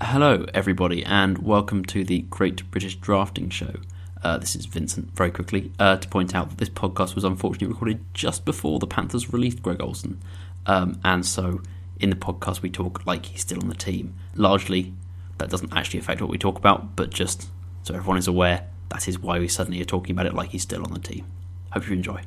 Hello, everybody, and welcome to the Great British Drafting Show. Uh, this is Vincent, very quickly, uh, to point out that this podcast was unfortunately recorded just before the Panthers released Greg Olsen. Um, and so, in the podcast, we talk like he's still on the team. Largely, that doesn't actually affect what we talk about, but just so everyone is aware, that is why we suddenly are talking about it like he's still on the team. Hope you enjoy.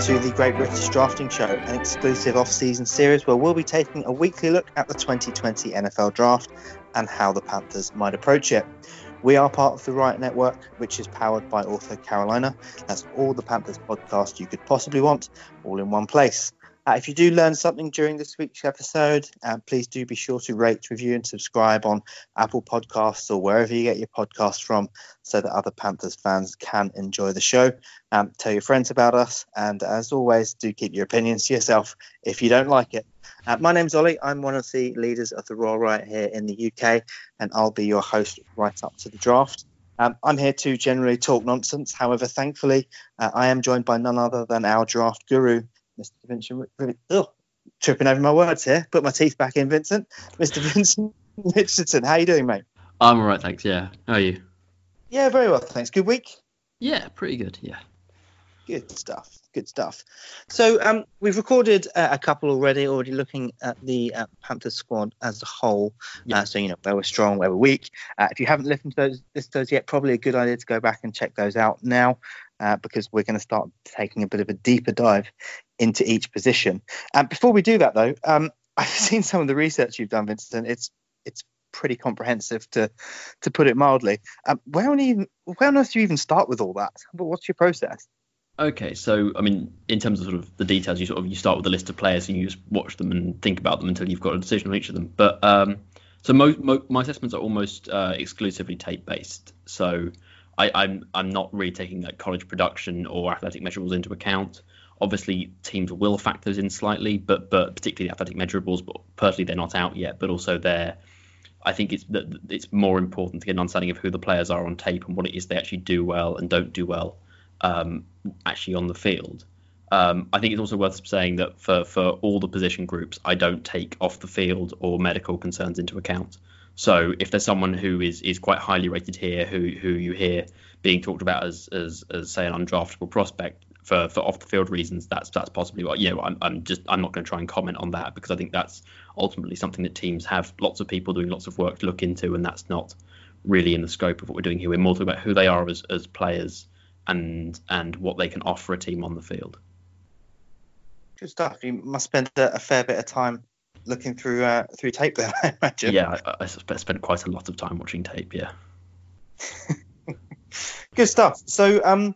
To the Great British Drafting Show, an exclusive off season series where we'll be taking a weekly look at the 2020 NFL Draft and how the Panthers might approach it. We are part of the Riot Network, which is powered by Author Carolina. That's all the Panthers podcast you could possibly want, all in one place. Uh, if you do learn something during this week's episode, uh, please do be sure to rate, review, and subscribe on Apple Podcasts or wherever you get your podcasts from so that other Panthers fans can enjoy the show. Um, tell your friends about us, and as always, do keep your opinions to yourself if you don't like it. Uh, my name's Ollie. I'm one of the leaders of the Royal Riot here in the UK, and I'll be your host right up to the draft. Um, I'm here to generally talk nonsense. However, thankfully, uh, I am joined by none other than our draft guru, Mr. Vincent. Oh, tripping over my words here. Put my teeth back in, Vincent. Mr. Vincent Richardson, how are you doing, mate? I'm alright, thanks. Yeah. How are you? Yeah, very well, thanks. Good week. Yeah, pretty good. Yeah. Good stuff. Good stuff. So um, we've recorded uh, a couple already. Already looking at the uh, Panthers squad as a whole. Yeah. Uh, so you know where we're strong, where we're weak. Uh, if you haven't listened to those, to those yet, probably a good idea to go back and check those out now, uh, because we're going to start taking a bit of a deeper dive into each position. And before we do that, though, um, I've seen some of the research you've done, Vincent. It's it's pretty comprehensive to to put it mildly. Um, where on even where on earth do you even start with all that? What's your process? Okay, so I mean, in terms of sort of the details, you sort of you start with a list of players and you just watch them and think about them until you've got a decision on each of them. But um, so mo- mo- my assessments are almost uh, exclusively tape based. So I, I'm I'm not really taking like college production or athletic measurables into account. Obviously, teams will factor those in slightly, but but particularly the athletic measurables. But personally, they're not out yet. But also, they're I think it's that it's more important to get an understanding of who the players are on tape and what it is they actually do well and don't do well um, actually on the field. Um, I think it's also worth saying that for, for all the position groups, I don't take off the field or medical concerns into account. So if there's someone who is, is quite highly rated here, who who you hear being talked about as as, as say an undraftable prospect for, for off the field reasons, that's that's possibly what you know. I'm, I'm just I'm not going to try and comment on that because I think that's ultimately something that teams have lots of people doing lots of work to look into, and that's not really in the scope of what we're doing here. We're more talking about who they are as as players and and what they can offer a team on the field. Good stuff. You must spend a, a fair bit of time looking through uh, through tape there, I imagine. Yeah, I, I spent quite a lot of time watching tape. Yeah. Good stuff. So um,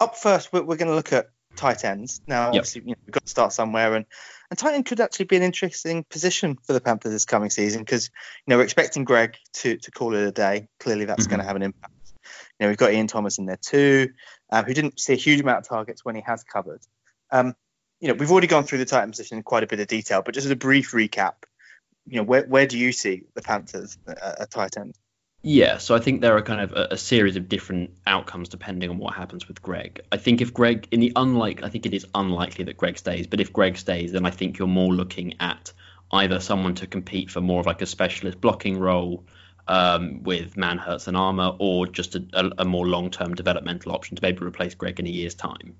up first, we're, we're going to look at tight ends. Now, Yep. obviously, you know, we've got to start somewhere, and and tight end could actually be an interesting position for the Panthers this coming season because you know we're expecting Greg to to call it a day. Clearly, that's Mhm. going to have an impact. You know, we've got Ian Thomas in there too, um, who didn't see a huge amount of targets when he has covered. Um, you know, we've already gone through the tight end position in quite a bit of detail, but just as a brief recap, you know, where where do you see the Panthers at, at tight end? Yeah, so I think there are kind of a, a series of different outcomes depending on what happens with Greg. I think if Greg, in the unlike, I think it is unlikely that Greg stays, but if Greg stays, then I think you're more looking at either someone to compete for more of like a specialist blocking role um, with Manhertz and Armah, or just a, a, a more long term developmental option to maybe replace Greg in a year's time.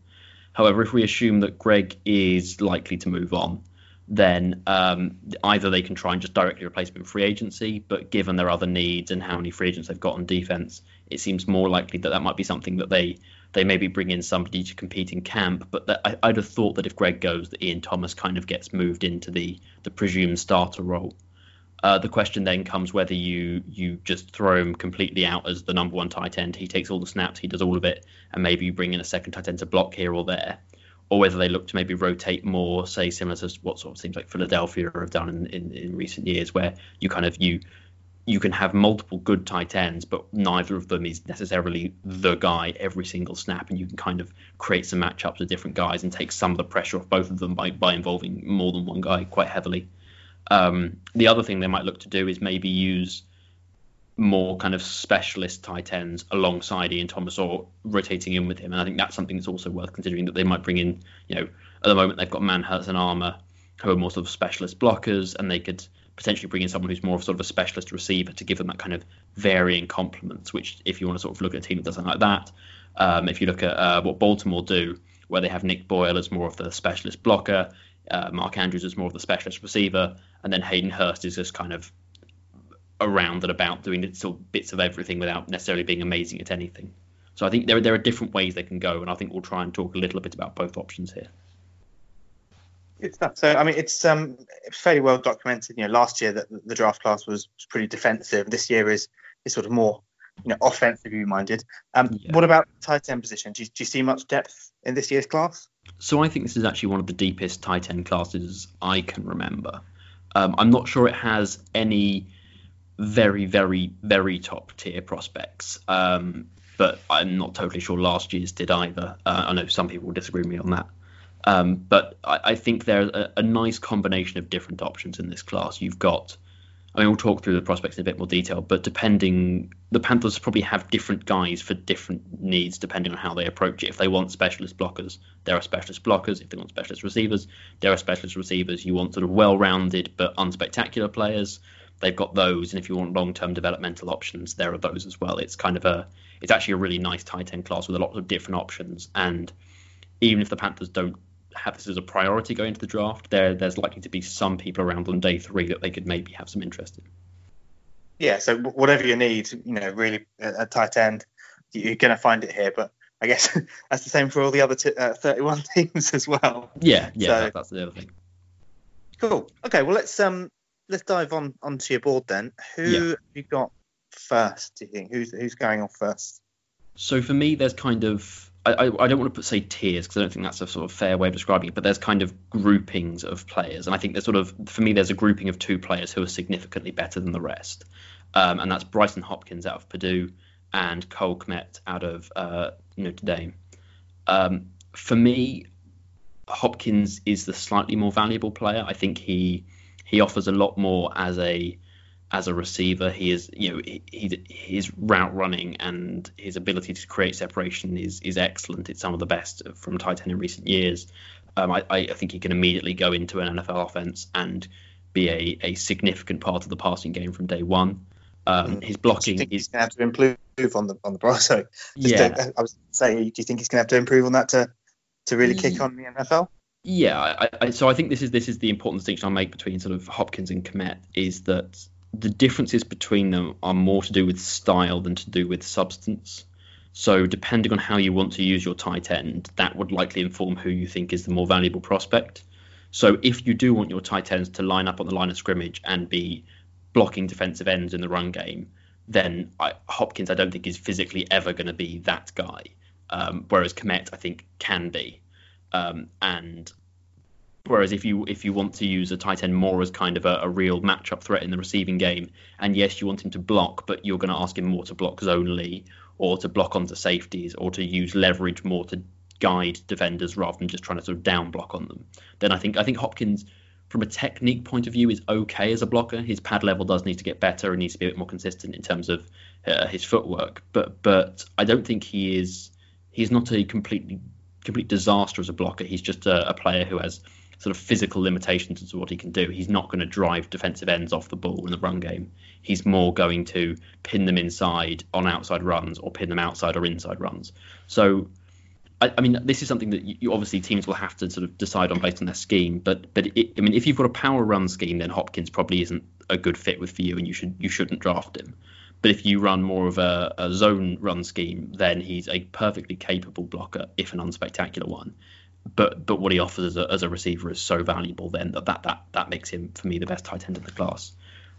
However, if we assume that Greg is likely to move on, then um, either they can try and just directly replace him in free agency, but given their other needs and how many free agents they've got on defense, it seems more likely that that might be something that they they maybe bring in somebody to compete in camp. But that, I, I'd have thought that if Greg goes, that Ian Thomas kind of gets moved into the the presumed starter role. Uh, the question then comes whether you you just throw him completely out as the number one tight end. He takes all the snaps, he does all of it, and maybe you bring in a second tight end to block here or there, or whether they look to maybe rotate more, say similar to what sort of seems like Philadelphia have done in, in, in recent years, where you kind of you you can have multiple good tight ends, but neither of them is necessarily the guy every single snap, and you can kind of create some matchups with different guys and take some of the pressure off both of them by, by involving more than one guy quite heavily. Um, the other thing they might look to do is maybe use more kind of specialist tight ends alongside Ian Thomas or rotating in with him. And I think that's something that's also worth considering that they might bring in, you know, at the moment they've got Manhertz and Armah who are more sort of specialist blockers and they could potentially bring in someone who's more of sort of a specialist receiver to give them that kind of varying complements, which if you want to sort of look at a team that does something like that, um, if you look at uh, what Baltimore do, where they have Nick Boyle as more of the specialist blocker, uh, Mark Andrews as more of the specialist receiver, and then Hayden Hurst is just kind of around and about doing little bits of everything without necessarily being amazing at anything. So I think there there are different ways they can go, and I think we'll try and talk a little bit about both options here. Good stuff. So I mean, it's um fairly well documented. You know, last year that the draft class was, was pretty defensive. This year is is sort of more you know offensively minded. Um, yeah. what about tight end position? Do you, do you see much depth in this year's class? So I think this is actually one of the deepest tight end classes I can remember. Um, I'm not sure it has any very, very, very top tier prospects. Um, but I'm not totally sure last year's did either. Uh, I know some people will disagree with me on that. Um, but I, I, think there's a, a, nice combination of different options in this class. You've got, I mean, we'll talk through the prospects in a bit more detail, but depending, the Panthers probably have different guys for different needs depending on how they approach it. If they want specialist blockers, there are specialist blockers. If they want specialist receivers, there are specialist receivers. You want sort of well rounded but unspectacular players they've got those, and if you want long-term developmental options, there are those as well. It's kind of a, it's actually a really nice tight end class with a lot of different options. And even if the Panthers don't have this as a priority going into the draft, there there's likely to be some people around on day three that they could maybe have some interest in. Yeah, so whatever you need, you know, really a tight end, you're going to find it here. But I guess that's the same for all the other t- uh, 31 teams as well. Yeah, yeah, so, that, that's the other thing. Cool. Okay, well let's um let's dive on onto your board then. Who yeah. have you got first? Do you think who's who's going off first? So for me, there's kind of I, I, I don't want to put say tiers because I don't think that's a sort of fair way of describing it. But there's kind of groupings of players, and I think there's sort of for me there's a grouping of two players who are significantly better than the rest, um, and that's Brycen Hopkins out of Purdue and Cole Kmet out of uh, Notre Dame. Um, for me, Hopkins is the slightly more valuable player. I think he he offers a lot more as a as a receiver. He is, you know, he, his route running and his ability to create separation is is excellent. It's some of the best from tight end in recent years. Um, I, I think he can immediately go into an NFL offense and be a, a significant part of the passing game from day one. Um, mm. his blocking is he's going to have to improve on the on the pro. So yeah, to, I was saying, do you think he's going to have to improve on that to to really kick on the NFL? Yeah, I, I, so I think this is this is the important distinction I'll make between sort of Hopkins and Kmet is that the differences between them are more to do with style than to do with substance. So depending on how you want to use your tight end, that would likely inform who you think is the more valuable prospect. So if you do want your tight ends to line up on the line of scrimmage and be blocking defensive ends in the run game, then I, Hopkins I don't think is physically ever going to be that guy. Um, whereas Kmet I think can be. Um, and whereas if you if you want to use a tight end more as kind of a, a, real matchup threat in the receiving game, and yes, you want him to block, but you're going to ask him more to block zonally or to block onto safeties or to use leverage more to guide defenders rather than just trying to sort of down block on them. Then I think I think Hopkins from a technique point of view is okay as a blocker. His pad level does need to get better and needs to be a bit more consistent in terms of uh, his footwork. But but I don't think he is he's not a completely complete disaster as a blocker. He's just a, a player who has sort of physical limitations as to what he can do. He's not going to drive defensive ends off the ball in the run game. He's more going to pin them inside on outside runs or pin them outside or inside runs. So, I, I mean, this is something that you, obviously teams will have to sort of decide on based on their scheme. But but it, I mean, if you've got a power run scheme, then Hopkins probably isn't a good fit with for you, and you should you shouldn't draft him. But if you run more of a, a zone run scheme, then he's a perfectly capable blocker, if an unspectacular one. But but what he offers as a, as a receiver is so valuable then that, that that that makes him for me the best tight end in the class.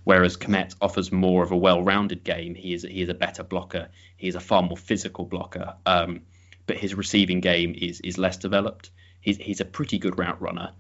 Whereas Kmet offers more of a well-rounded game. He is he is a better blocker. He is a far more physical blocker. Um, but his receiving game is is less developed. He's he's a pretty good route runner.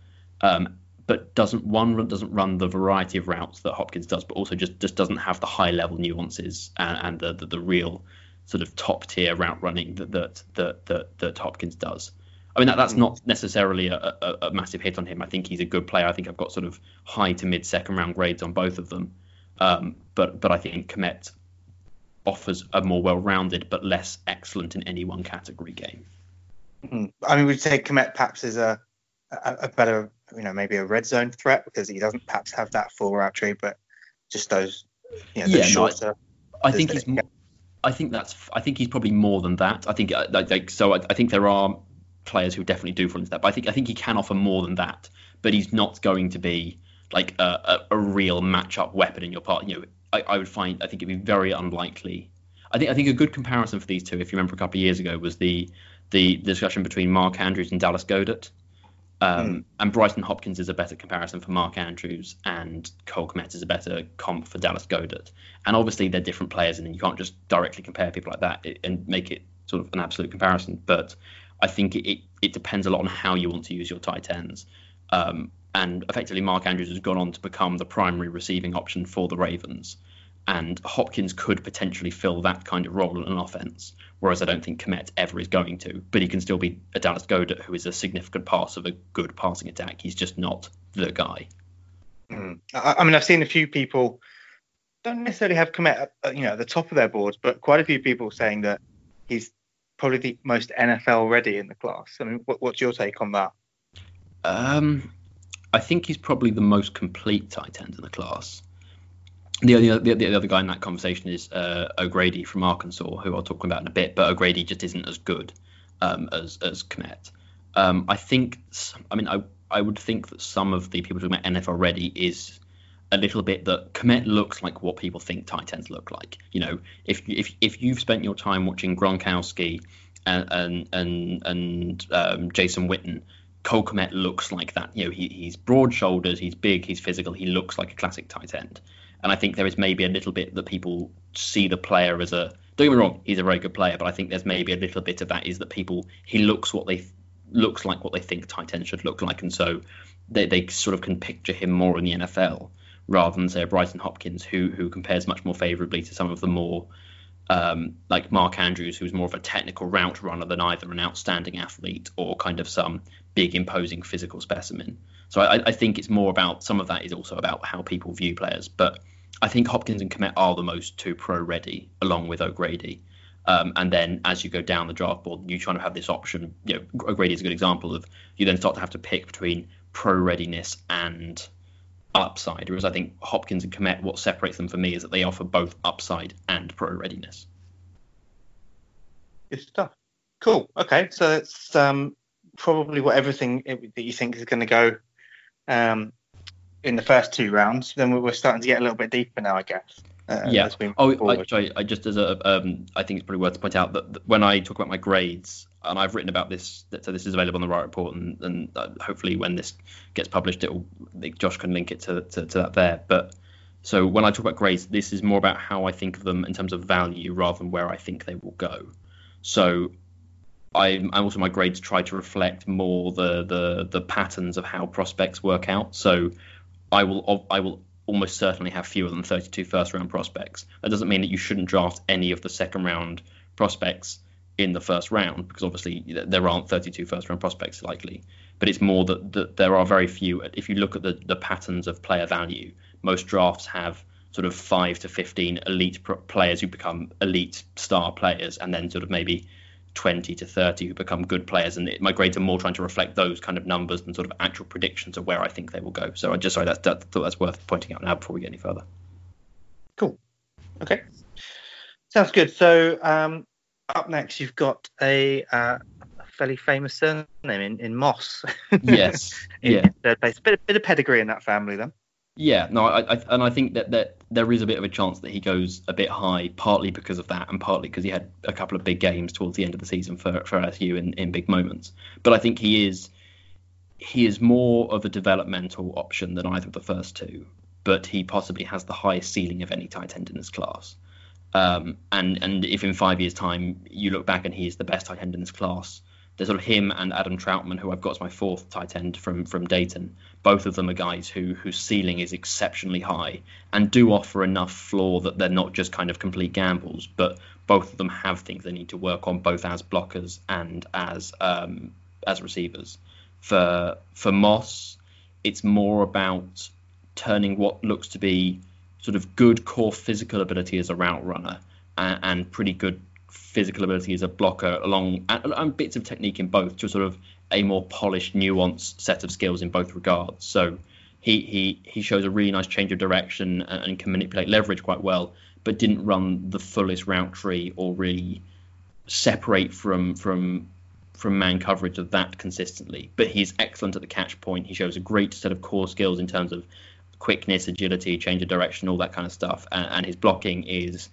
Um, but doesn't one doesn't run the variety of routes that Hopkins does, but also just just doesn't have the high level nuances and, and the, the, the real sort of top tier route running that that that that, that Hopkins does. I mean that, that's not necessarily a, a, a, massive hit on him. I think he's a good player. I think I've got sort of high to mid second round grades on both of them. Um, but but I think Kmet offers a more well-rounded but less excellent in any one category game. Mm-hmm. I mean, we'd say Kmet perhaps is a, a, a better, you know, maybe a red zone threat because he doesn't perhaps have that full route tree, but just those, you know, those Yeah, no, shorter. I think he's. I think that's. I think he's probably more than that. I think uh, like, like so. I, I think there are players who definitely do fall into that, but I think I think he can offer more than that. But he's not going to be like a, a, a real matchup weapon in your part. You know, I, I would find. I think it'd be very unlikely. I think I think a good comparison for these two, if you remember a couple of years ago, was the the discussion between Mark Andrews and Dallas Goedert. Um, And Brycen Hopkins is a better comparison for Mark Andrews, and Cole Kmet is a better comp for Dallas Goedert. And obviously, they're different players, and you can't just directly compare people like that and make it sort of an absolute comparison. But I think it, it, it depends a lot on how you want to use your tight ends. Um, and effectively, Mark Andrews has gone on to become the primary receiving option for the Ravens. And Hopkins could potentially fill that kind of role in an offense, whereas I don't think Kmet ever is going to. But he can still be a Dallas Goedert who is a significant part of a good passing attack. He's just not the guy. Mm. I, I mean, I've seen a few people don't necessarily have Kmet, at, uh, you know, at the top of their boards, but quite a few people saying that he's probably the most NFL ready in the class. I mean, what, what's your take on that? Um, I think he's probably the most complete tight end in the class. The only the, the other guy in that conversation is uh, O'Grady from Arkansas, who I'll talk about in a bit. But O'Grady just isn't as good um, as as Kmet. Um, I think. I mean, I I would think that some of the people talking about NFL ready is a little bit that Kmet looks like what people think tight ends look like. You know, if if if you've spent your time watching Gronkowski and and and, and um, Jason Witten, Cole Kmet looks like that. You know, he, he's broad shoulders, he's big, he's physical, he looks like a classic tight end. And I think there is maybe a little bit that people see the player as a. Don't get me wrong, he's a very good player, but I think there's maybe a little bit of that is that people he looks what they looks like what they think tight end should look like, and so they they sort of can picture him more in the NFL rather than say a Brycen Hopkins who who compares much more favourably to some of the more um, like Mark Andrews, who's more of a technical route runner than either an outstanding athlete or kind of some big imposing physical specimen. So I, I think it's more about some of that is also about how people view players. But I think Hopkins and Kmet are the most two pro ready, along with O'Grady. Um, and then as you go down the draft board, you try to have this option. You know, O'Grady is a good example of you then start to have to pick between pro readiness and upside. Whereas I think Hopkins and Kmet, what separates them for me is that they offer both upside and pro readiness. Good stuff. Cool. Okay, so that's um, probably what everything that you think is going to go um, in the first two rounds. Then we're starting to get a little bit deeper now, I guess. Uh, Yeah. as we move Oh, I, sorry, I just as a, um, I think it's probably worth to point out that, that when I talk about my grades, and I've written about this, that, so this is available on the Riot Report, and, and uh, hopefully when this gets published, it will Josh can link it to, to, to that there. But so when I talk about grades, this is more about how I think of them in terms of value rather than where I think they will go. So I, I also my grades try to reflect more the, the the patterns of how prospects work out. So I will I will almost certainly have fewer than 32 first round prospects. That doesn't mean that you shouldn't draft any of the second round prospects in the first round because obviously there aren't 32 first round prospects likely. But it's more that, that there are very few. If you look at the, the patterns of player value, most drafts have sort of 5 to 15 elite players who become elite star players and then sort of maybe 20 to 30 who become good players. And it, my grades are more trying to reflect those kind of numbers than sort of actual predictions of where I think they will go. So I just sorry, that's, that, thought that's worth pointing out now before we get any further. Cool. Okay. Sounds good. So um, up next, you've got a, uh, fairly famous surname in, in Moss. Yes. in, yeah. third place. Bit, bit of pedigree in that family, then. Yeah, no, I, I and I think that, that there is a bit of a chance that he goes a bit high, partly because of that, and partly because he had a couple of big games towards the end of the season for for LSU in, in big moments. But I think he is he is more of a developmental option than either of the first two, but he possibly has the highest ceiling of any tight end in this class. Um, and and if in five years' time you look back and he is the best tight end in this class, there's sort of him and Adam Trautman, who I've got as my fourth tight end from from Dayton. Both of them are guys who whose ceiling is exceptionally high and do offer enough floor that they're not just kind of complete gambles, but both of them have things they need to work on, both as blockers and as um, as receivers. For for Moss, it's more about turning what looks to be sort of good core physical ability as a route runner and, and pretty good physical ability as a blocker, along and, and, bits of technique in both to sort of a more polished, nuanced set of skills in both regards. So he he he shows a really nice change of direction and, and can manipulate leverage quite well, but didn't run the fullest route tree or really separate from from from man coverage of that consistently. But he's excellent at the catch point. He shows a great set of core skills in terms of quickness, agility, change of direction, all that kind of stuff. And, and his blocking is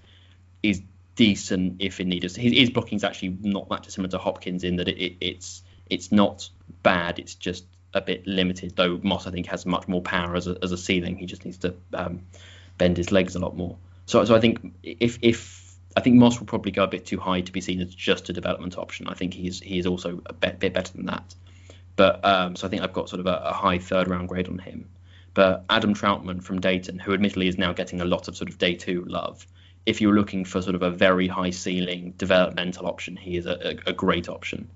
is decent if it needs. His, his blocking is actually not that dissimilar to Hopkins in that it, it, it's it's not bad. It's just a bit limited. Though Moss, I think, has much more power as a, as a ceiling. He just needs to um, bend his legs a lot more. So so I think if if I think Moss will probably go a bit too high to be seen as just a development option. I think he's he is also a bit, bit better than that. But um, so I think I've got sort of a, a, high third round grade on him. But Adam Trautman from Dayton, who admittedly is now getting a lot of sort of day two love, if you're looking for sort of a very high ceiling developmental option, he is a, a, a great option.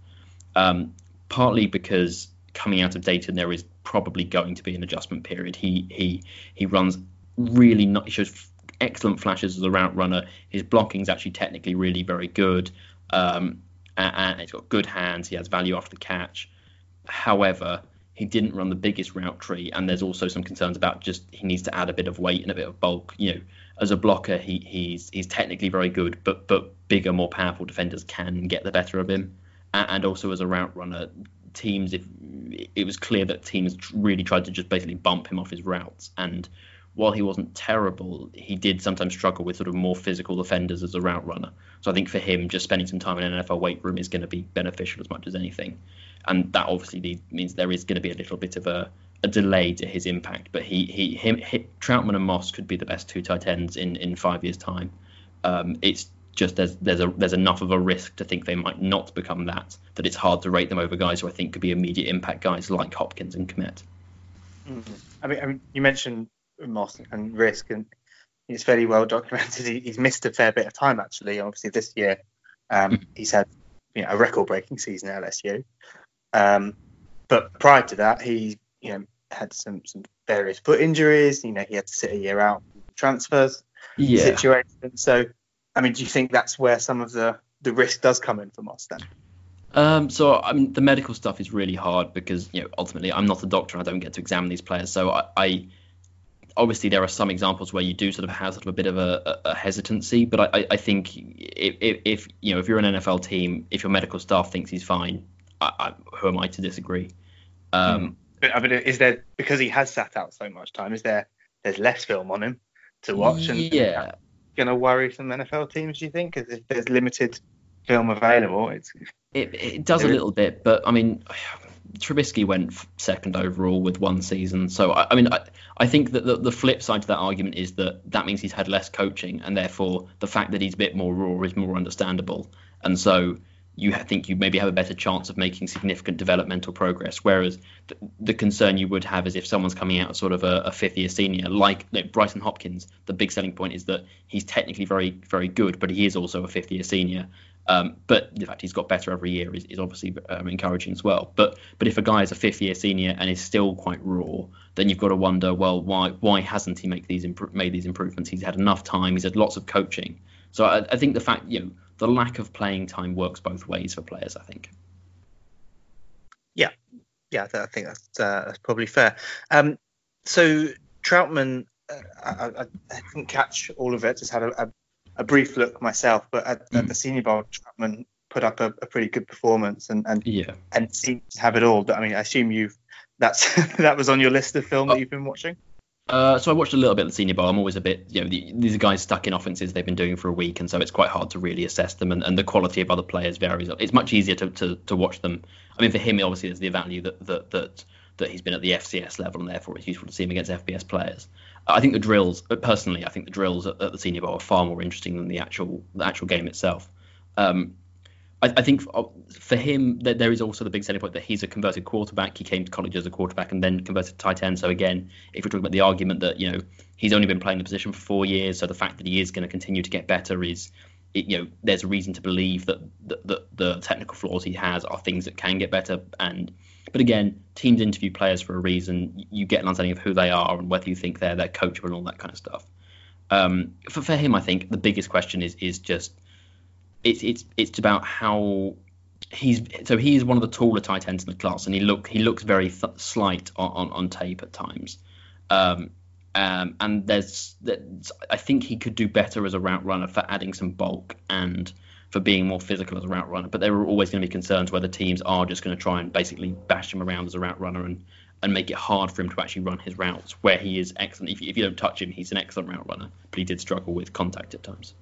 Um, partly because coming out of Dayton, there is probably going to be an adjustment period. He he he runs really not. He shows excellent flashes as a route runner. His blocking is actually technically really very good. Um, and he's got good hands. He has value after the catch. However, he didn't run the biggest route tree, and there's also some concerns about just he needs to add a bit of weight and a bit of bulk. You know, as a blocker, he, he's he's technically very good, but but bigger, more powerful defenders can get the better of him. And, also as a route runner, teams if it was clear that teams really tried to just basically bump him off his routes and while he wasn't terrible, he did sometimes struggle with sort of more physical defenders as a route runner. So I think for him, just spending some time in an NFL weight room is going to be beneficial as much as anything. And that obviously means there is going to be a little bit of a, a delay to his impact. But he, he, him, he, Trautman and Moss could be the best two tight ends in, in five years' time. Um, it's just there's there's a there's enough of a risk to think they might not become that that it's hard to rate them over guys who I think could be immediate impact guys like Hopkins and Kmet. Mm-hmm. I mean, I mean, you mentioned Moss and risk, and it's fairly well documented. He, he's missed a fair bit of time actually. Obviously, this year um, hmm. he's had you know, a record-breaking season at LSU. Um, but prior to that, he you know had some some various foot injuries. You know, he had to sit a year out transfers yeah. situation. So, I mean, do you think that's where some of the the risk does come in for Moss then? Um, so I mean, the medical stuff is really hard because you know ultimately I'm not a doctor. And I don't get to examine these players. So I, I obviously there are some examples where you do sort of have sort of a bit of a, a hesitancy, but I, I think if, if, you know if you're an NFL team, if your medical staff thinks he's fine, I, I, who am I to disagree? Um, but, I mean, is there because he has sat out so much time? Is there there's less film on him to watch? And yeah, going to worry some NFL teams? Do you think? Because if there's limited film available, it's it, it does a little bit, but I mean, Trubisky went second overall with one season. So I, I mean, I, I think that the, the, flip side to that argument is that that means he's had less coaching, and therefore the fact that he's a bit more raw is more understandable. And so you think you maybe have a better chance of making significant developmental progress. Whereas the, the concern you would have is if someone's coming out sort of a, a fifth year senior, like know, Brycen Hopkins, the big selling point is that he's technically very, very good, but he is also a fifth year senior. Um, but the fact he's got better every year is, is obviously um, encouraging as well. But but if a guy is a fifth year senior and is still quite raw, then you've got to wonder, well, why why hasn't he make these imp- made these improvements? He's had enough time. He's had lots of coaching. So I, I think the fact you know the lack of playing time works both ways for players. I think. Yeah, yeah, I think that's, uh, that's probably fair. Um, so Trautman, uh, I, I, didn't catch all of it. Just had a, a a brief look myself, but at, mm. at the Senior Bowl, Trautman put up a, a, pretty good performance and and yeah. and seemed to have it all. But I mean, I assume you've that's that was on your list of film that uh, you've been watching. Uh, so I watched a little bit of the Senior Bowl. I'm always a bit, you know, the, these are guys stuck in offenses they've been doing for a week, and so it's quite hard to really assess them, and, and the quality of other players varies. It's much easier to, to, to watch them. I mean, for him, obviously, there's the value that that that that he's been at the FCS level, and therefore it's useful to see him against FBS players. I think the drills, personally, I think the drills at, at, the Senior Bowl are far more interesting than the actual the actual game itself. Um, I, I, think for, for him, that there is also the big selling point that he's a converted quarterback. He came to college as a quarterback and then converted to tight end. So again, if we're talking about the argument that you know he's only been playing the position for four years, so the fact that he is going to continue to get better is it, you know, there's a reason to believe that the, the, the, technical flaws he has are things that can get better. And but again, teams interview players for a reason. You get an understanding of who they are and whether you think they're they're coachable and all that kind of stuff. Um, for, for him, I think the biggest question is is just it's it's it's about how he's so he is one of the taller tight ends in the class, and he look he looks very th- slight on, on, on tape at times. Um, um, and there's, there's, I think he could do better as a route runner for adding some bulk and for being more physical as a route runner. But there are always going to be concerns whether teams are just going to try and basically bash him around as a route runner and, and make it hard for him to actually run his routes where he is excellent. If, if you don't touch him, he's an excellent route runner, but he did struggle with contact at times.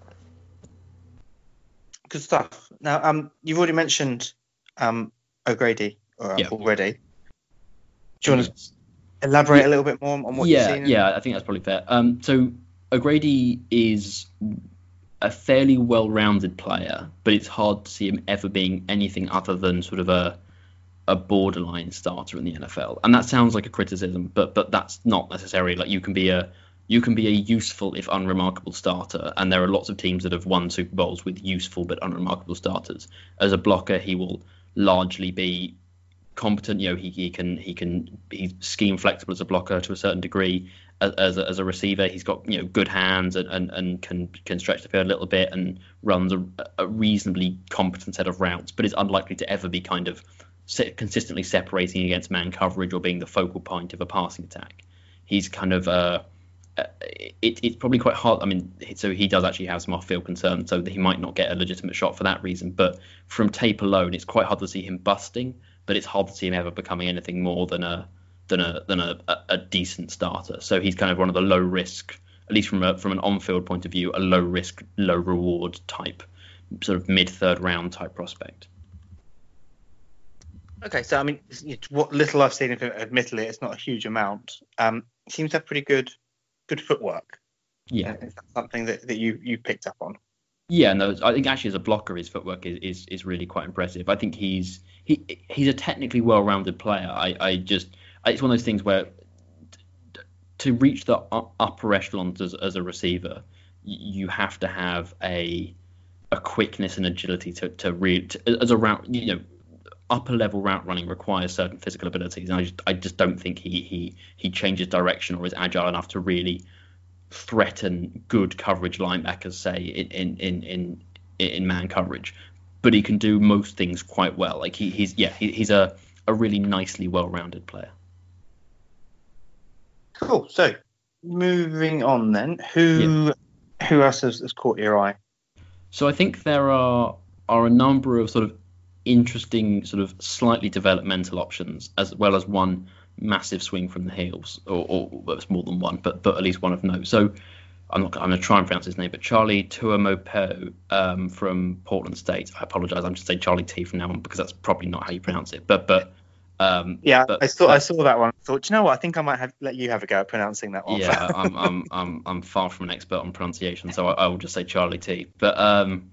Good stuff. Now, um, you've already mentioned um, O'Grady uh, yeah. already. Do you want to elaborate yeah. a little bit more on what yeah, you've seen? Yeah, I think that's probably fair. Um, so O'Grady is a fairly well-rounded player, but it's hard to see him ever being anything other than sort of a a borderline starter in the NFL. And that sounds like a criticism, but but that's not necessarily like you can be a you can be a useful if unremarkable starter, and there are lots of teams that have won Super Bowls with useful but unremarkable starters. As a blocker, he will largely be competent. You know, he, he can he can he's scheme flexible as a blocker to a certain degree. As a, as a receiver, he's got you know good hands and, and, and can can stretch the field a little bit and runs a, a reasonably competent set of routes, but is unlikely to ever be kind of consistently separating against man coverage or being the focal point of a passing attack. He's kind of uh, uh, it, it's probably quite hard. I mean, so he does actually have some off-field concerns, so he might not get a legitimate shot for that reason. But from tape alone, it's quite hard to see him busting, but it's hard to see him ever becoming anything more than a than a than a, a, decent starter. So he's kind of one of the low risk, at least from a, from an on-field point of view, a low risk, low reward type, sort of mid third round type prospect. Okay, so I mean, what little I've seen of him, admittedly, it's not a huge amount. Um, seems to have pretty good, good footwork. Yeah, is that something that, that you you picked up on? Yeah, no, I think actually as a blocker, his footwork is, is, is really quite impressive. I think he's he he's a technically well-rounded player. I, I just it's one of those things where to reach the upper echelons as, as a receiver, you have to have a a quickness and agility to to read as a route. You know, upper level route running requires certain physical abilities, and I just I just don't think he he he changes direction or is agile enough to really threaten good coverage linebackers, say in in in in, in man coverage. But he can do most things quite well. Like he, he's yeah he, he's a a really nicely well rounded player. Cool. So moving on then, who yeah. who else has, has caught your eye? So I think there are are a number of sort of interesting sort of slightly developmental options as well as one massive swing from the heels, or, or well, it's more than one, but but at least one of note. So I'm not I'm going to try and pronounce his name, but Charlie Taumoepeau um, from Portland State. I apologise. I'm just saying Charlie T from now on because that's probably not how you pronounce it. But but um, yeah, but, I saw I saw that one. I thought, you know what? I think I might have let you have a go at pronouncing that one. Yeah, I'm, I'm I'm I'm far from an expert on pronunciation, so I, I will just say Charlie T. But um,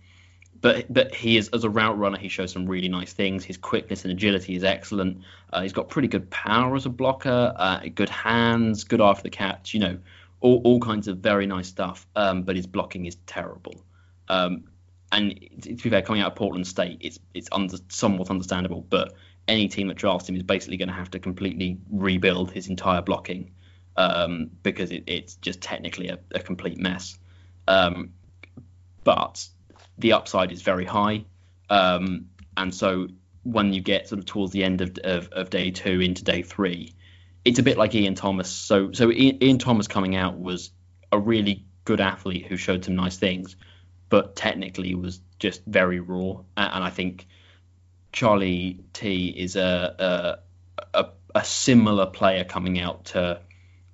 but but he is as a route runner he shows some really nice things. His quickness and agility is excellent. Uh, he's got pretty good power as a blocker uh, good hands good after the catch you know all, all kinds of very nice stuff um, but his blocking is terrible. Um, and to be fair coming out of portland state it's it's under, somewhat understandable but any team that drafts him is basically going to have to completely rebuild his entire blocking um, because it, it's just technically a, a complete mess. Um, but the upside is very high. Um, and so when you get sort of towards the end of, of, of, day two into day three, it's a bit like Ian Thomas. So so Ian, Ian Thomas coming out was a really good athlete who showed some nice things, but technically was just very raw. And I think Charlie T is a a, a, a similar player coming out to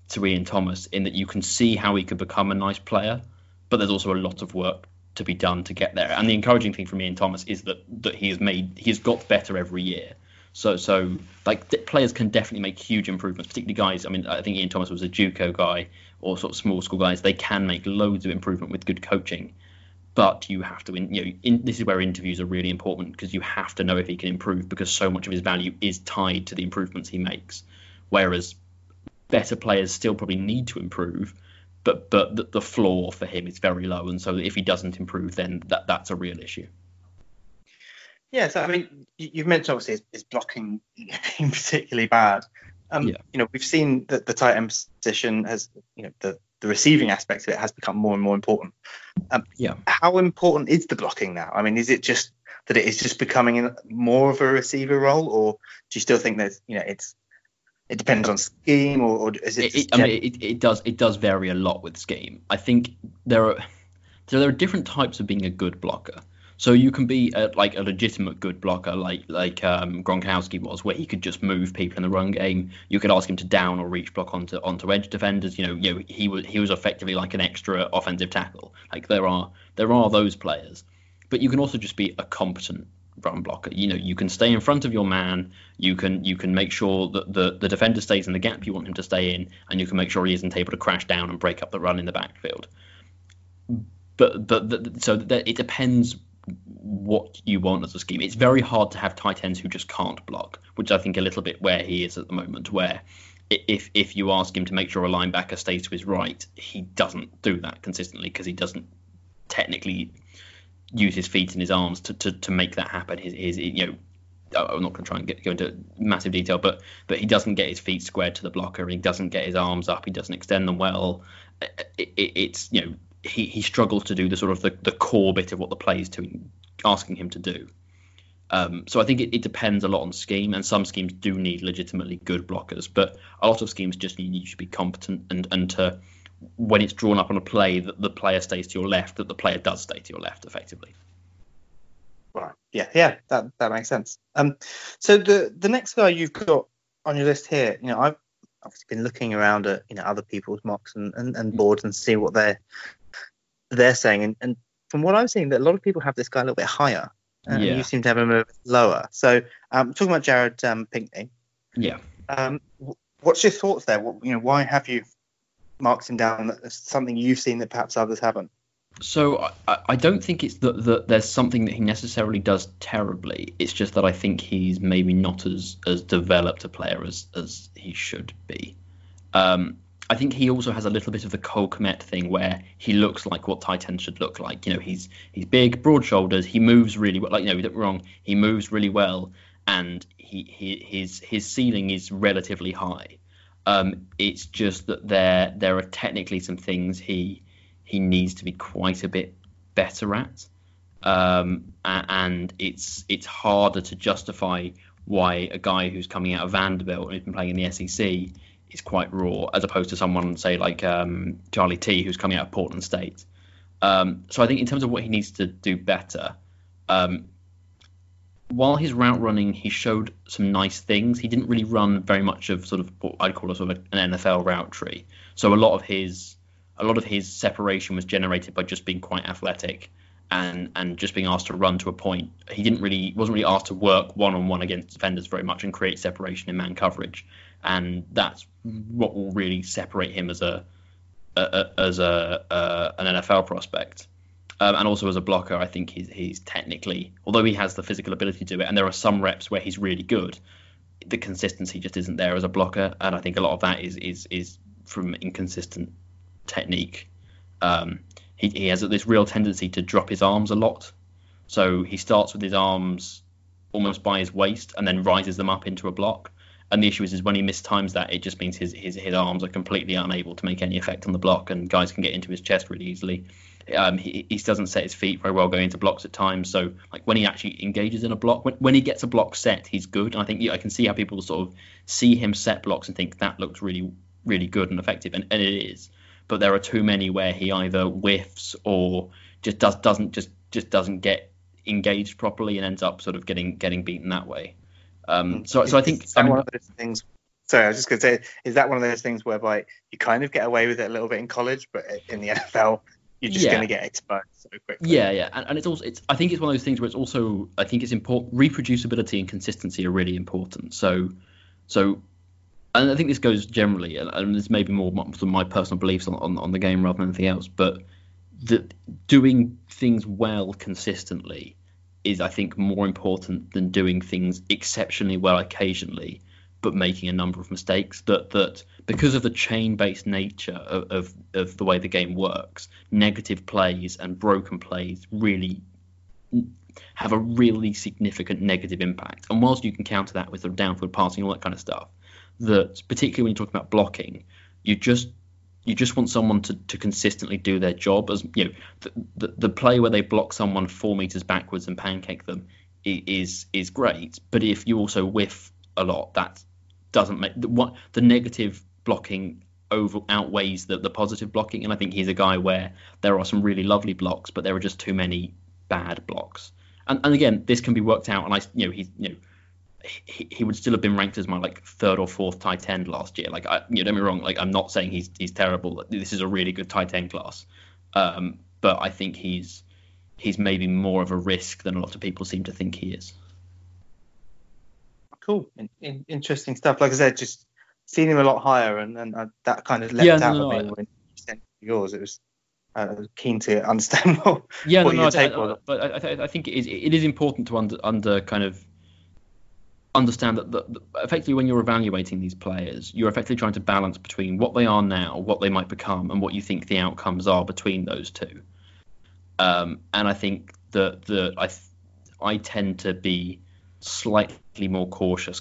to Ian Thomas in that you can see how he could become a nice player, but there's also a lot of work to be done to get there. And the encouraging thing for me and Thomas is that that he has made he's got better every year. So so like players can definitely make huge improvements, particularly guys. I mean, I think Ian Thomas was a JUCO guy or sort of small school guys. They can make loads of improvement with good coaching, but you have to. You know, in, this is where interviews are really important because you have to know if he can improve because so much of his value is tied to the improvements he makes. Whereas better players still probably need to improve, but but the, the floor for him is very low, and so if he doesn't improve, then that that's a real issue. Yeah, so I mean, you've mentioned obviously his, his blocking being particularly bad. Um, yeah. You know, we've seen that the tight end position has, you know, the the receiving aspect of it has become more and more important. Um, yeah. How important is the blocking now? I mean, is it just that it is just becoming more of a receiver role, or do you still think that you know it's it depends on scheme, or, or is it? it, it I mean, it, it does it does vary a lot with scheme. I think there are so there are different types of being a good blocker. So you can be a, like a legitimate good blocker, like like um, Gronkowski was, where he could just move people in the run game. You could ask him to down or reach block onto onto edge defenders. You know, you know he was he was effectively like an extra offensive tackle. Like there are there are those players, but you can also just be a competent run blocker. You know, you can stay in front of your man. You can you can make sure that the the defender stays in the gap you want him to stay in, and you can make sure he isn't able to crash down and break up the run in the backfield. But but so that it depends what you want as a scheme. It's very hard to have tight ends who just can't block, which I think a little bit where he is at the moment, where if if you ask him to make sure a linebacker stays to his right, he doesn't do that consistently because he doesn't technically use his feet and his arms to, to, to make that happen. His, his you know I'm not going to try and get, go into massive detail, but but he doesn't get his feet squared to the blocker. He doesn't get his arms up. He doesn't extend them well. It, it, it's you know he, he struggles to do the sort of the, the core bit of what the play is to asking him to do. Um, so I think it, it, depends a lot on scheme, and some schemes do need legitimately good blockers, but a lot of schemes just need you to be competent and and to when it's drawn up on a play that the player stays to your left, that the player does stay to your left effectively. Right. Yeah. Yeah. That that makes sense. Um. So the the next guy you've got on your list here, you know, I've obviously been looking around at you know other people's mocks and, and, and boards and see what they're they're saying. And, and from what I'm seeing, that a lot of people have this guy a little bit higher. and yeah. You seem to have him a bit lower. So um, talking about Jared um, Pinkney. Yeah. Um, what's your thoughts there? What, you know, why have you marked him down? That's something you've seen that perhaps others haven't. So I, I don't think it's that, that there's something that he necessarily does terribly. It's just that I think he's maybe not as as developed a player as as he should be. Um, I think he also has a little bit of the Cole Kmet thing where he looks like what tight ends should look like. You know, he's he's big, broad shoulders. He moves really well. Like you know, don't wrong. He moves really well, and he, he his his ceiling is relatively high. Um, it's just that there there are technically some things he he needs to be quite a bit better at, um, and it's it's harder to justify why a guy who's coming out of Vanderbilt and who's been playing in the SEC is quite raw, as opposed to someone say like um, Charlie T, who's coming out of Portland State. Um, so I think in terms of what he needs to do better, um, while his route running, he showed some nice things. He didn't really run very much of sort of what I'd call a sort of an NFL route tree. So a lot of his a lot of his separation was generated by just being quite athletic and and just being asked to run to a point. He didn't really wasn't really asked to work one on one against defenders very much and create separation in man coverage and that's what will really separate him as a, a, a as a, a, an NFL prospect. Um, and also as a blocker, I think he's he's technically, although he has the physical ability to do it, and there are some reps where he's really good, the consistency just isn't there as a blocker, and I think a lot of that is is is from inconsistent technique. Um, he he has this real tendency to drop his arms a lot, so he starts with his arms almost by his waist and then rises them up into a block. And the issue is, is when he mistimes that, it just means his, his his arms are completely unable to make any effect on the block, and guys can get into his chest really easily. Um, he, he doesn't set his feet very well going into blocks at times. So like when he actually engages in a block, when, when he gets a block set, he's good. And I think yeah, I can see how people sort of see him set blocks and think that looks really really good and effective, and, and it is. But there are too many where he either whiffs or just does doesn't just just doesn't get engaged properly and ends up sort of getting getting beaten that way. Um, so, so I think I mean, one of those things. Sorry, I was just going to say, is that one of those things whereby you kind of get away with it a little bit in college, but in the NFL, you're just yeah. going to get exposed so quickly. Yeah, yeah, and, and it's also it's I think it's one of those things where it's also I think it's important reproducibility and consistency are really important. So, so. And I think this goes generally, and, and this may be more from my personal beliefs on, on, on the game rather than anything else. But that doing things well consistently is I think more important than doing things exceptionally well occasionally, but making a number of mistakes. That that because of the chain-based nature of, of, of the way the game works, negative plays and broken plays really have a really significant negative impact. And whilst you can counter that with of downfield passing, all that kind of stuff, that particularly when you're talking about blocking, you just you just want someone to, to consistently do their job. As you know, the, the, the play where they block someone four meters backwards and pancake them is is great. But if you also whiff a lot, that doesn't make the, what the negative blocking over outweighs the, the positive blocking. And I think he's a guy where there are some really lovely blocks, but there are just too many bad blocks. And, and again, this can be worked out. And I, you know, he's you know he, he would still have been ranked as my like third or fourth tight end last year. Like, I, you know, don't me wrong. Like, I'm not saying he's he's terrible. This is a really good tight end class, um, but I think he's he's maybe more of a risk than a lot of people seem to think he is. Cool, in, in, interesting stuff. Like I said, just seen him a lot higher, and, and uh, that kind of leapt yeah, out no, of me when you sent yours. It was uh, keen to understand what, yeah, what no, your no, take I, was. But I, I, think it is, it is important to under, under kind of understand that the, the, effectively when you're evaluating these players, you're effectively trying to balance between what they are now, what they might become, and what you think the outcomes are between those two. Um, and I think that the I I tend to be slightly more cautious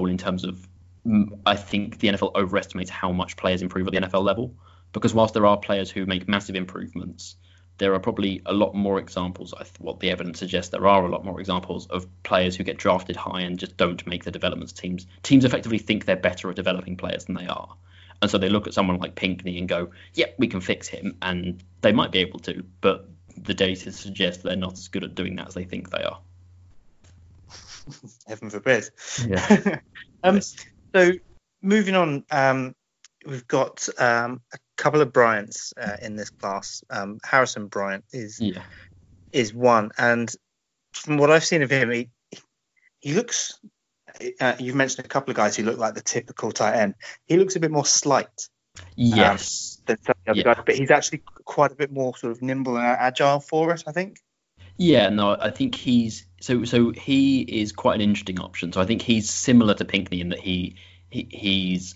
in terms of mm, I think the NFL overestimates how much players improve at the NFL level because whilst there are players who make massive improvements, there are probably a lot more examples. What the evidence suggests, there are a lot more examples of players who get drafted high and just don't make the development teams. Teams effectively think they're better at developing players than they are, and so they look at someone like Pinkney and go, "Yep, yeah, we can fix him," and they might be able to, but the data suggests they're not as good at doing that as they think they are. Heaven forbid. Yeah. um, so moving on, um, we've got um, a couple of Bryants uh, in this class. Um, Harrison Bryant is yeah. is one, and from what I've seen of him, he he looks. Uh, you've mentioned a couple of guys who look like the typical tight end. He looks a bit more slight. Um, yes. Um, than some of the other yeah. guys, but he's actually quite a bit more sort of nimble and agile for it. I think. Yeah, no, I think he's so so he is quite an interesting option. So I think he's similar to Pinkney in that he, he he's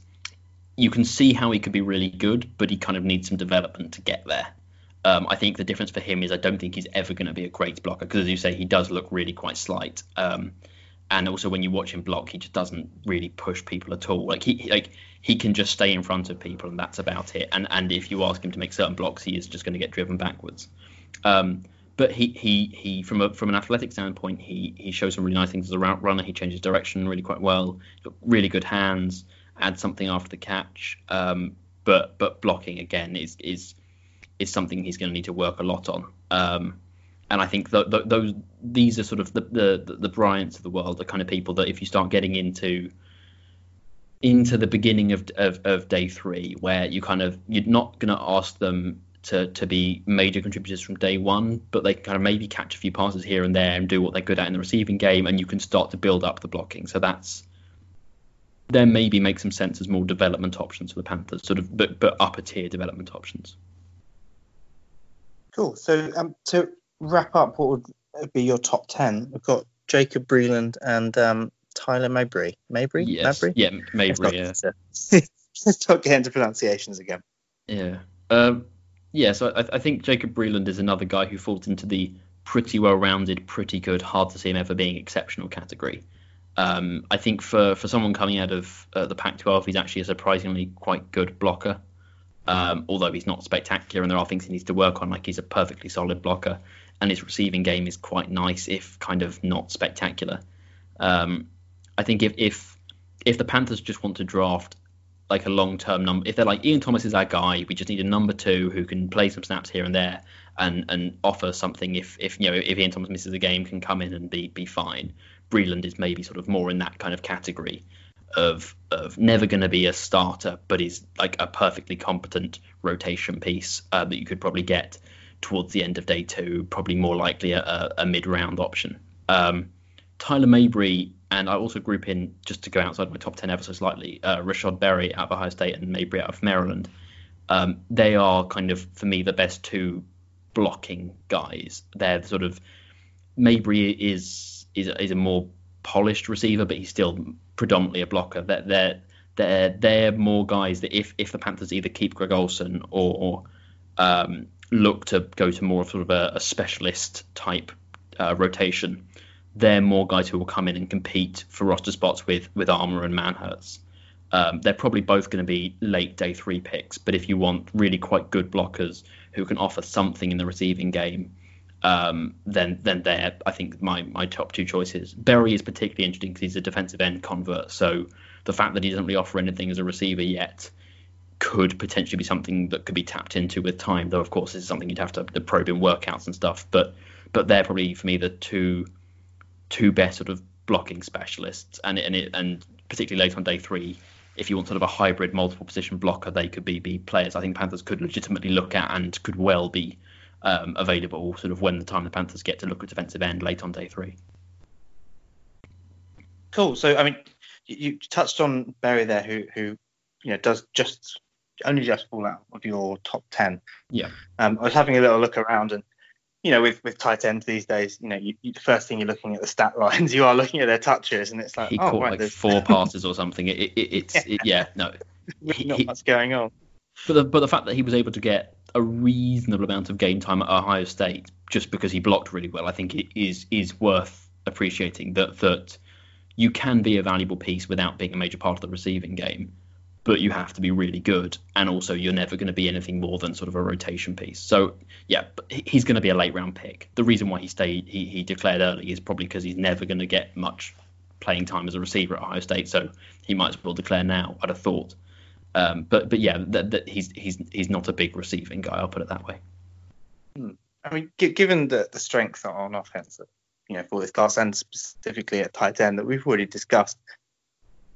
you can see how he could be really good, but he kind of needs some development to get there. Um, I think the difference for him is I don't think he's ever going to be a great blocker because, as you say, he does look really quite slight. Um, and also, when you watch him block, he just doesn't really push people at all. Like he like he can just stay in front of people, and that's about it. And and if you ask him to make certain blocks, he is just going to get driven backwards. Um, but he he he from a from an athletic standpoint, he he shows some really nice things as a route runner. He changes direction really quite well. really good hands Adds something after the catch. Um, but but blocking again is is is something he's going to need to work a lot on. Um, and I think th- th- those these are sort of the, the the Bryants of the world, the kind of people that if you start getting into into the beginning of, of, of day three, where you kind of you're not going to ask them to, to be major contributors from day one, but they can kind of maybe catch a few passes here and there and do what they're good at in the receiving game, and you can start to build up the blocking. So that's then maybe make some sense as more development options for the Panthers, sort of, but but upper tier development options. Cool. So um, to wrap up, what would be your top ten? We've got Jacob Breeland and um, Tyler Mabry. Mabry? Yes. Mabry? Yeah, Mabry. Yeah. Let's not get into pronunciations again. Yeah. Um, yeah. So I, I think Jacob Breeland is another guy who falls into the pretty well-rounded, pretty good, hard to see him ever being exceptional category. Um, I think for, for someone coming out of uh, the Pac-12, he's actually a surprisingly quite good blocker. Um, although he's not spectacular, and there are things he needs to work on. Like he's a perfectly solid blocker, and his receiving game is quite nice, if kind of not spectacular. Um, I think if if if the Panthers just want to draft like a long term number, if they're like Ian Thomas is our guy, we just need a number two who can play some snaps here and there and and offer something. If if you know if Ian Thomas misses a game, can come in and be be fine. Breeland is maybe sort of more in that kind of category of of never going to be a starter, but is like a perfectly competent rotation piece uh, that you could probably get towards the end of day two. Probably more likely a, a mid round option. Um, Tyler Mabry and I also group in just to go outside my top ten ever so slightly. Uh, Rashod Berry out of Ohio State and Mabry out of Maryland. Um, they are kind of for me the best two blocking guys. They're sort of Mabry is is is a more polished receiver, but he's still predominantly a blocker. They're they're they're, they're more guys that if if the Panthers either keep Greg Olsen or, or um, look to go to more of sort of a, a specialist type uh, rotation, they're more guys who will come in and compete for roster spots with with Armah and Manhertz. Um, they're probably both going to be late day three picks, but if you want really quite good blockers who can offer something in the receiving game, um, then then they're I think my my top two choices. Berry is particularly interesting because he's a defensive end convert, so the fact that he doesn't really offer anything as a receiver yet could potentially be something that could be tapped into with time. Though of course this is something you'd have to, to probe in workouts and stuff. But but they're probably for me the two two best sort of blocking specialists, and and it, and particularly late on day three, if you want sort of a hybrid multiple position blocker, they could be be players I think Panthers could legitimately look at and could well be um, available sort of when the time the Panthers get to look at defensive end late on day three. Cool. So I mean, you touched on Barry there, who who you know does just only just fall out of your top ten. Yeah. Um, I was having a little look around, and you know, with with tight ends these days, you know, you, you, the first thing you're looking at the stat lines, you are looking at their touches, and it's like he oh, caught right, like there's four passes or something. It, it, it's Yeah. It, yeah no. really not he- much going on. But the, but the fact that he was able to get a reasonable amount of game time at Ohio State just because he blocked really well, I think it is is worth appreciating that that you can be a valuable piece without being a major part of the receiving game, but you have to be really good, and also you're never going to be anything more than sort of a rotation piece. So yeah, he's going to be a late round pick. The reason why he stayed, he, he declared early, is probably because he's never going to get much playing time as a receiver at Ohio State, so he might as well declare now. I'd have thought. Um, but but yeah, that, he's he's he's not a big receiving guy. I'll put it that way. I mean, gi- given the, the strength on offense, you know, for this class and specifically at tight end that we've already discussed,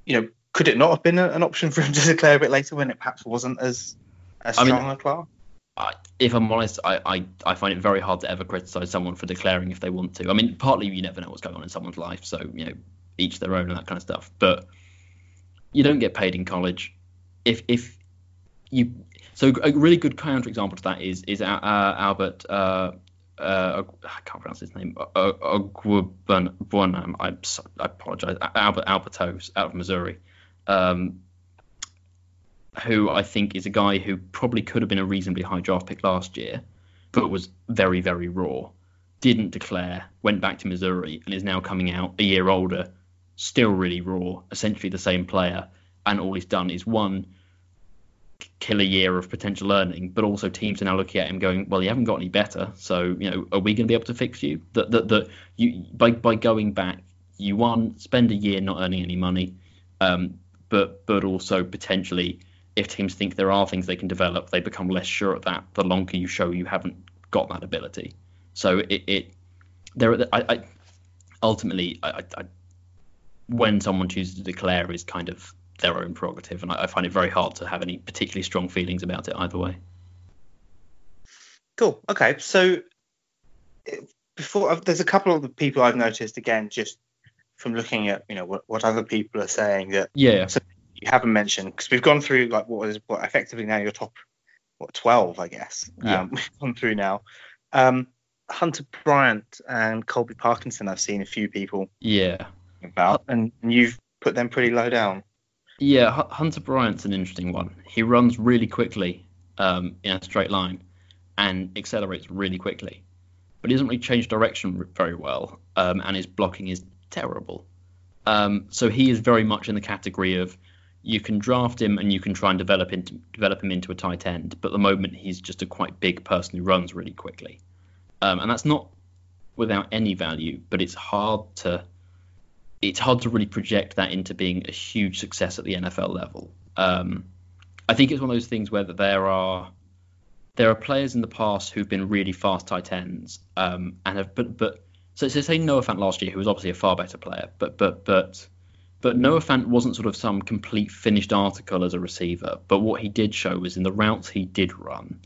you know, could it not have been an option for him to declare a bit later when it perhaps wasn't as as I mean- strong a class? I, if I'm honest, I, I, I find it very hard to ever criticize someone for declaring if they want to. I mean, partly you never know what's going on in someone's life, so you know, each their own and that kind of stuff. But you don't get paid in college. If if you so a really good counterexample to that is is uh, Albert. Uh, uh, I can't pronounce his name. Uh, Ogwubunam. I I apologize. Albert Albertos out of Missouri. Um, who I think is a guy who probably could have been a reasonably high draft pick last year, but was very, very raw. Didn't declare, went back to Missouri, and is now coming out a year older, still really raw, essentially the same player, and all he's done is one killer year of potential earning, but also teams are now looking at him going, well, you haven't got any better, so you know, are we going to be able to fix you? That that that you by by going back, you one spend a year not earning any money, um, but but also potentially if teams think there are things they can develop, they become less sure of that the longer you show you haven't got that ability. So it, it there I, I ultimately I, I, when someone chooses to declare is kind of their own prerogative, and I, I find it very hard to have any particularly strong feelings about it either way. Cool. Okay. So before uh, there's a couple of people I've noticed again just from looking at you know what, what other people are saying that Yeah, you haven't mentioned because we've gone through like what is what effectively now your top what 12 I guess Yeah. um, we've gone through now um, Hunter Bryant and Colby Parkinson I've seen a few people yeah. about and you've put them pretty low down Yeah, Hu- Hunter Bryant's an interesting one. He runs really quickly um, in a straight line and accelerates really quickly, but he doesn't really change direction very well, um, and his blocking is terrible. Um, so he is very much in the category of you can draft him and you can try and develop into develop him into a tight end, but at the moment he's just a quite big person who runs really quickly, um, and that's not without any value, but it's hard to it's hard to really project that into being a huge success at the NFL level. Um, I think it's one of those things where there are there are players in the past who've been really fast tight ends um, and have but but so, so say Noah Fant last year, who was obviously a far better player, but but but but Noah hmm. Fant wasn't sort of some complete finished article as a receiver. But what he did show was in the routes he did run,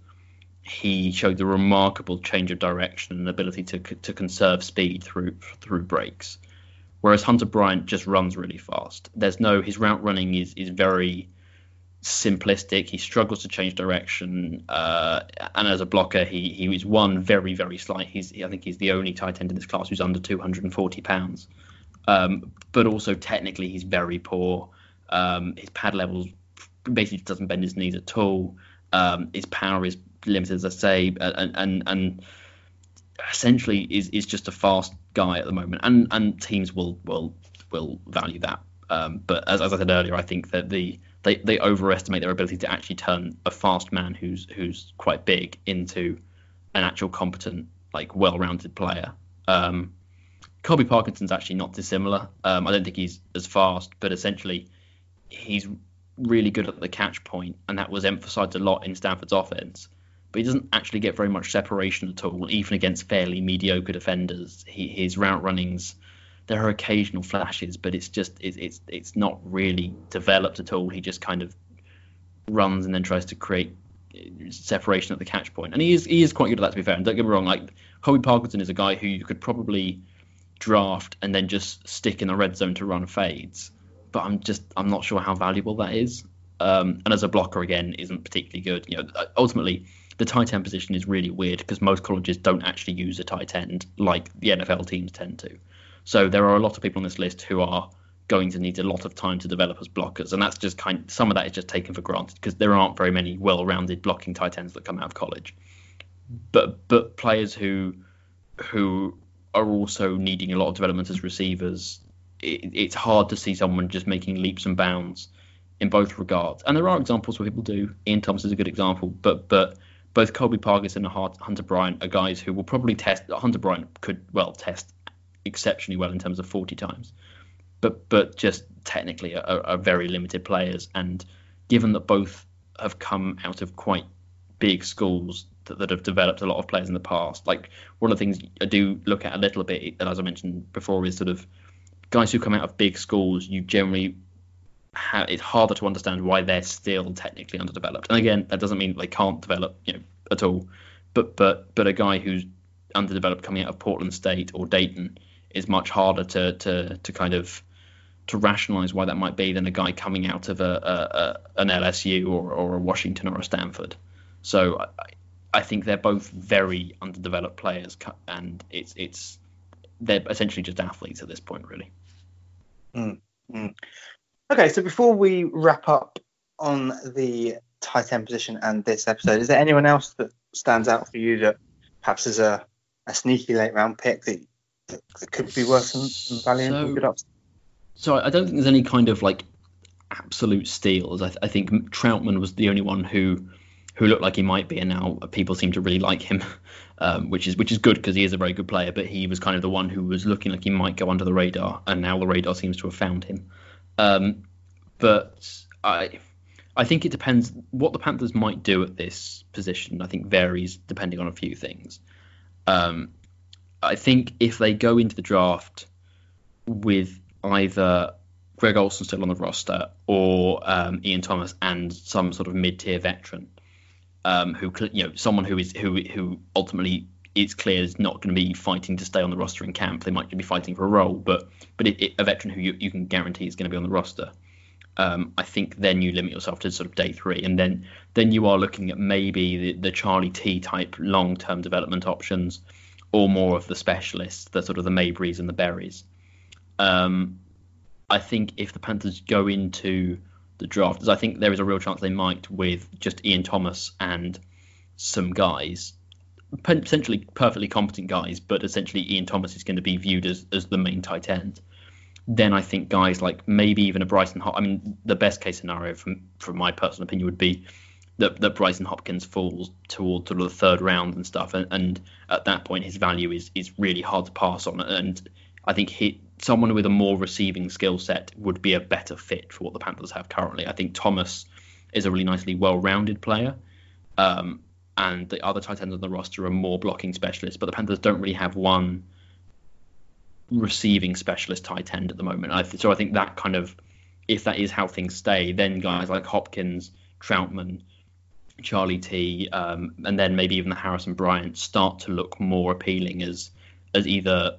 he showed the remarkable change of direction and ability to to conserve speed through through breaks whereas Hunter Bryant just runs really fast. There's no his route running is is very simplistic. He struggles to change direction, uh, and as a blocker, he he was one very very slight. He's I think he's the only tight end in this class who's under 240 pounds. Um, but also technically he's very poor. Um, his pad levels basically doesn't bend his knees at all. Um, his power is limited, as I say, and and and essentially is is just a fast guy at the moment, and and teams will will will value that Um, but as, as I said earlier, I think that the they, they overestimate their ability to actually turn a fast man who's who's quite big into an actual competent, like well-rounded player. Um, Colby Parkinson's actually not dissimilar. Um, I don't think he's as fast, but essentially he's really good at the catch point, and that was emphasised a lot in Stanford's offense. But he doesn't actually get very much separation at all, even against fairly mediocre defenders. He, his route runnings, there are occasional flashes, but it's just it, it's it's not really developed at all. He just kind of runs and then tries to create separation at the catch point, and he is he is quite good at that. To be fair, and don't get me wrong, like Colby Parkinson is a guy who you could probably draft and then just stick in the red zone to run fades but I'm just I'm not sure how valuable that is. Um, and as a blocker again, isn't particularly good. You know, ultimately the tight end position is really weird because most colleges don't actually use a tight end like the NFL teams tend to. So there are a lot of people on this list who are going to need a lot of time to develop as blockers, and that's just kind. Some of that is just taken for granted because there aren't very many well-rounded blocking tight ends that come out of college. But but players who who are also needing a lot of development as receivers it, it's hard to see someone just making leaps and bounds in both regards. And there are examples where people do. Ian Thomas is a good example, but but both Colby Parkinson and Hunter Bryant are guys who will probably test. Hunter Bryant could well test exceptionally well in terms of 40 times, but but just technically are, are very limited players. And given that both have come out of quite big schools that, that, have developed a lot of players in the past. Like one of the things I do look at a little bit, and as I mentioned before, is sort of guys who come out of big schools, you generally have it's harder to understand why they're still technically underdeveloped. And again, that doesn't mean they can't develop, you know, at all. But but but a guy who's underdeveloped coming out of Portland State or Dayton is much harder to to to kind of to rationalize why that might be than a guy coming out of a, a, a an LSU or, or a Washington or a Stanford. So I, I think they're both very underdeveloped players, and it's it's they're essentially just athletes at this point, really. Mm, mm. Okay, so before we wrap up on the tight end position and this episode, is there anyone else that stands out for you that perhaps is a, a sneaky late round pick that, that, could be worth some, some value so, good ups? So I don't think there's any kind of like absolute steals. I, th- I think Trautman was the only one who who looked like he might be, and now people seem to really like him, um, which is which is good because he is a very good player. But he was kind of the one who was looking like he might go under the radar, and now the radar seems to have found him. Um, but I I think it depends what the Panthers might do at this position. I think varies depending on a few things. Um, I think if they go into the draft with either Greg Olsen still on the roster or um, Ian Thomas and some sort of mid-tier veteran, um, who you know someone who is who who ultimately it's clear is not going to be fighting to stay on the roster in camp. They might be fighting for a role, but but it, it, a veteran who you, you can guarantee is going to be on the roster. Um, I think then you limit yourself to sort of day three, and then then you are looking at maybe the, the Charlie T type long term development options, or more of the specialists, the sort of the Mabrys and the Berries. Um, I think if the Panthers go into the draft, as I think there is a real chance they might with just Ian Thomas and some guys, potentially perfectly competent guys, but essentially Ian Thomas is going to be viewed as, as the main tight end. Then I think guys like maybe even a Brycen Hop. I mean, the best case scenario from from my personal opinion would be that, that Brycen Hopkins falls towards sort of the third round and stuff, and, and at that point his value is is really hard to pass on. And I think he someone with a more receiving skill set would be a better fit for what the Panthers have currently. I think Thomas is a really nicely well-rounded player, um, and the other tight ends on the roster are more blocking specialists. But the Panthers don't really have one receiving specialist tight end at the moment. I th- so I think that kind of, if that is how things stay, then guys like Hopkins, Trautman, Charlie T, um, and then maybe even the Harrison Bryant start to look more appealing as as either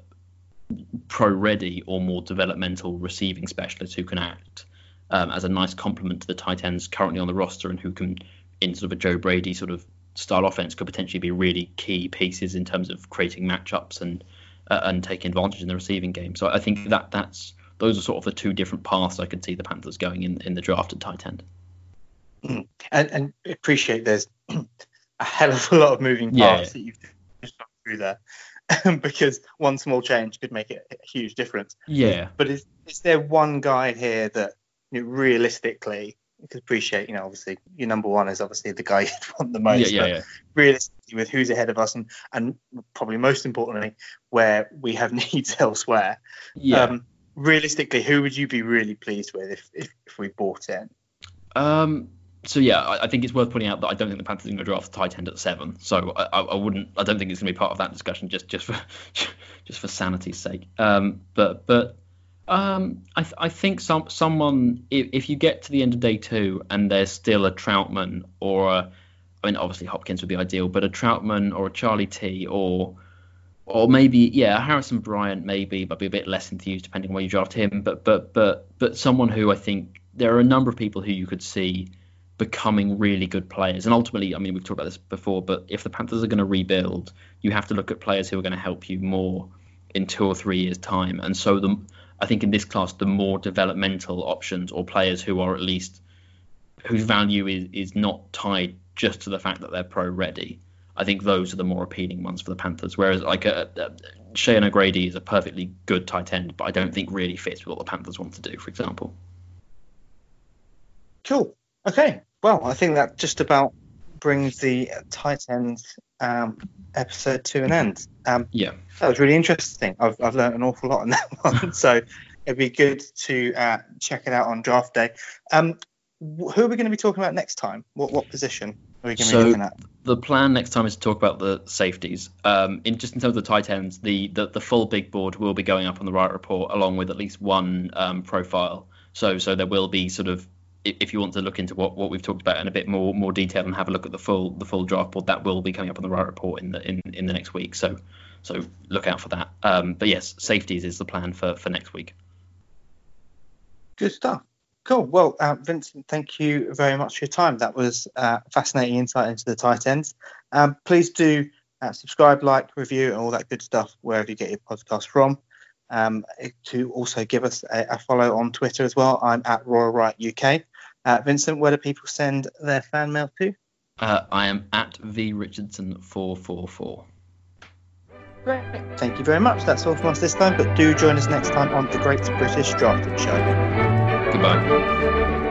pro ready or more developmental receiving specialists who can act um, as a nice complement to the tight ends currently on the roster and who can, in sort of a Joe Brady sort of style offense, could potentially be really key pieces in terms of creating matchups and uh, and taking advantage in the receiving game. So I think that that's those are sort of the two different paths I could see the Panthers going in in the draft at tight end. Mm. And, and appreciate there's a hell of a lot of moving parts yeah. that you've just gone through there. because one small change could make it a huge difference. Yeah. But is, is there one guy here that you know, realistically, you could appreciate, you know, obviously your number one is obviously the guy you'd want the most. Yeah, yeah, yeah. Realistically, with who's ahead of us and, and probably most importantly, where we have needs elsewhere. Yeah. Um, realistically, who would you be really pleased with if, if, if we bought in? Um, so yeah, I, I think it's worth pointing out that I don't think the Panthers are going to draft tight end at seven. So I, I, I wouldn't. I don't think it's going to be part of that discussion just just for just for sanity's sake. Um, but but um, I, th- I think some someone if, if you get to the end of day two and there's still a Trautman or a, I mean obviously Hopkins would be ideal, but a Trautman or a Charlie T or or maybe yeah Harrison Bryant maybe, but be a bit less enthused depending on where you draft him. But but but but someone who I think there are a number of people who you could see becoming really good players. And ultimately, I mean, we've talked about this before, but if the Panthers are going to rebuild, you have to look at players who are going to help you more in two or three years' time. And so, the, I think in this class, the more developmental options or players who are at least whose value is is not tied just to the fact that they're pro ready. I think those are the more appealing ones for the Panthers. Whereas like a, a Cheyenne O'Grady is a perfectly good tight end, but I don't think really fits with what the Panthers want to do. For example. Cool. Okay. Well, I think that just about brings the tight end um, episode to an end. Um, Yeah. that was really interesting. I've, I've learned an awful lot on that one. so it'd be good to uh, check it out on draft day. Um, who are we going to be talking about next time? What what position are we going to So- be looking at? the plan next time is to talk about the safeties. Um, in just in terms of the tight ends, the, the the full big board will be going up on the Riot Report along with at least one um, profile. So so there will be sort of if you want to look into what, what we've talked about in a bit more more detail and have a look at the full the full draft board, that will be coming up on the Riot Report in the in, in the next week. So so look out for that. Um, but yes, safeties is the plan for for next week. Good stuff. Cool. Well, uh, Vincent, thank you very much for your time. That was uh, fascinating insight into the tight ends. Um, please do uh, subscribe, like, review, and all that good stuff wherever you get your podcast from. Um, to also give us a, a follow on Twitter as well. I'm at Royal Right UK. Uh, Vincent, where do people send their fan mail to? Uh, I am at v richardson four four four. Great. Thank you very much. That's all from us this time, but do join us next time on the Great British Drafting Show. Goodbye.